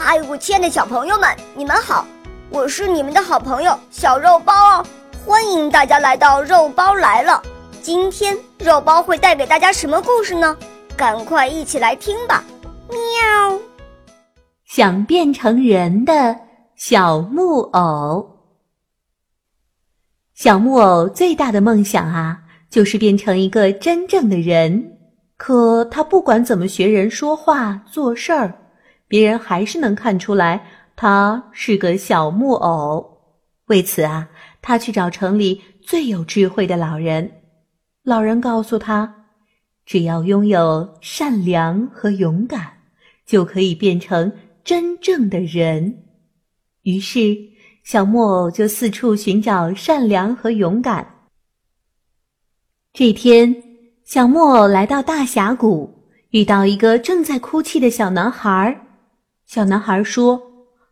嗨，我亲爱的小朋友们，你们好！我是你们的好朋友小肉包哦，欢迎大家来到肉包来了。今天肉包会带给大家什么故事呢？赶快一起来听吧！喵。想变成人的小木偶。小木偶最大的梦想啊，就是变成一个真正的人。可他不管怎么学人说话、做事儿，别人还是能看出来他是个小木偶。为此啊，他去找城里最有智慧的老人。老人告诉他，只要拥有善良和勇敢，就可以变成真正的人。于是，小木偶就四处寻找善良和勇敢。这天。小木偶来到大峡谷，遇到一个正在哭泣的小男孩儿。小男孩说：“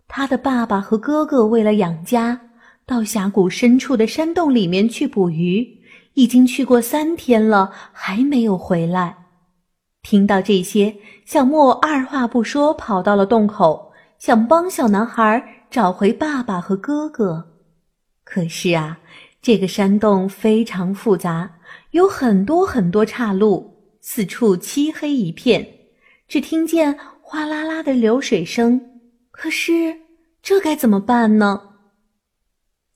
他的爸爸和哥哥为了养家，到峡谷深处的山洞里面去捕鱼，已经去过三天了，还没有回来。”听到这些，小莫二话不说跑到了洞口，想帮小男孩找回爸爸和哥哥。可是啊，这个山洞非常复杂。有很多很多岔路，四处漆黑一片，只听见哗啦啦的流水声。可是这该怎么办呢？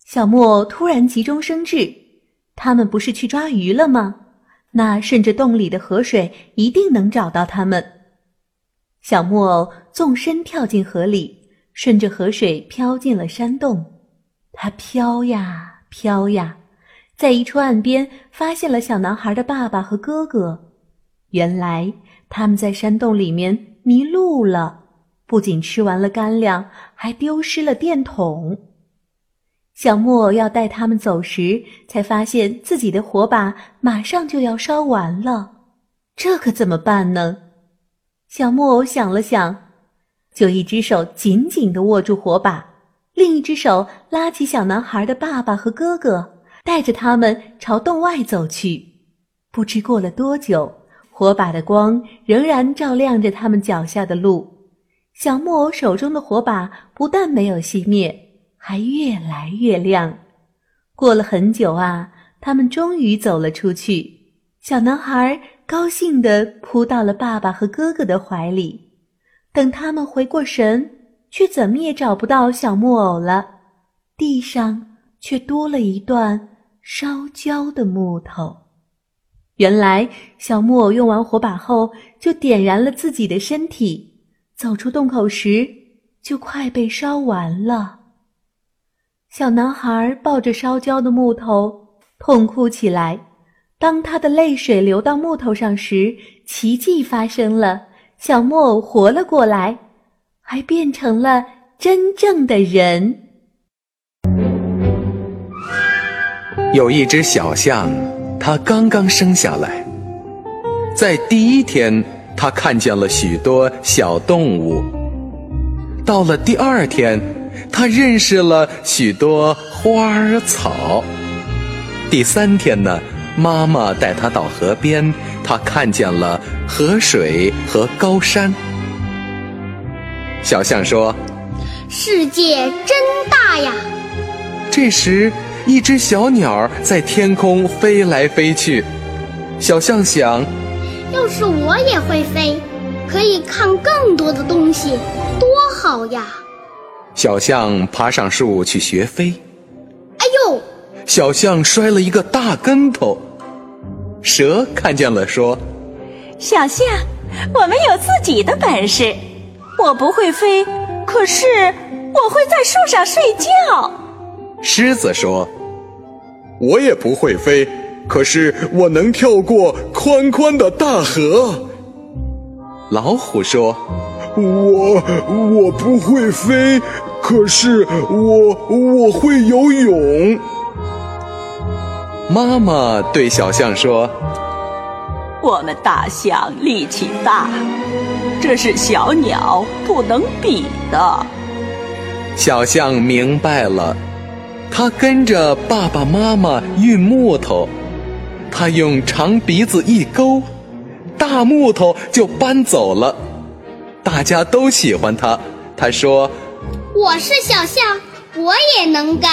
小木偶突然急中生智，他们不是去抓鱼了吗？那顺着洞里的河水，一定能找到他们。小木偶纵身跳进河里，顺着河水飘进了山洞。它飘呀飘呀。在一处岸边，发现了小男孩的爸爸和哥哥。原来他们在山洞里面迷路了，不仅吃完了干粮，还丢失了电筒。小木偶要带他们走时，才发现自己的火把马上就要烧完了，这可怎么办呢？小木偶想了想，就一只手紧紧地握住火把，另一只手拉起小男孩的爸爸和哥哥。带着他们朝洞外走去，不知过了多久，火把的光仍然照亮着他们脚下的路。小木偶手中的火把不但没有熄灭，还越来越亮。过了很久啊，他们终于走了出去。小男孩高兴地扑到了爸爸和哥哥的怀里。等他们回过神，却怎么也找不到小木偶了。地上。却多了一段烧焦的木头。原来，小木偶用完火把后，就点燃了自己的身体，走出洞口时，就快被烧完了。小男孩抱着烧焦的木头，痛哭起来。当他的泪水流到木头上时，奇迹发生了，小木偶活了过来，还变成了真正的人。有一只小象，它刚刚生下来。在第一天，他看见了许多小动物。到了第二天，他认识了许多花儿草。第三天呢，妈妈带他到河边，他看见了河水和高山。小象说：“世界真大呀！”这时。一只小鸟在天空飞来飞去，小象想：要是我也会飞，可以看更多的东西，多好呀！小象爬上树去学飞，哎呦！小象摔了一个大跟头。蛇看见了，说：“小象，我们有自己的本事。我不会飞，可是我会在树上睡觉。”狮子说：“我也不会飞，可是我能跳过宽宽的大河。”老虎说：“我我不会飞，可是我我会游泳。”妈妈对小象说：“我们大象力气大，这是小鸟不能比的。”小象明白了。他跟着爸爸妈妈运木头，他用长鼻子一勾，大木头就搬走了。大家都喜欢他，他说：“我是小象，我也能干。”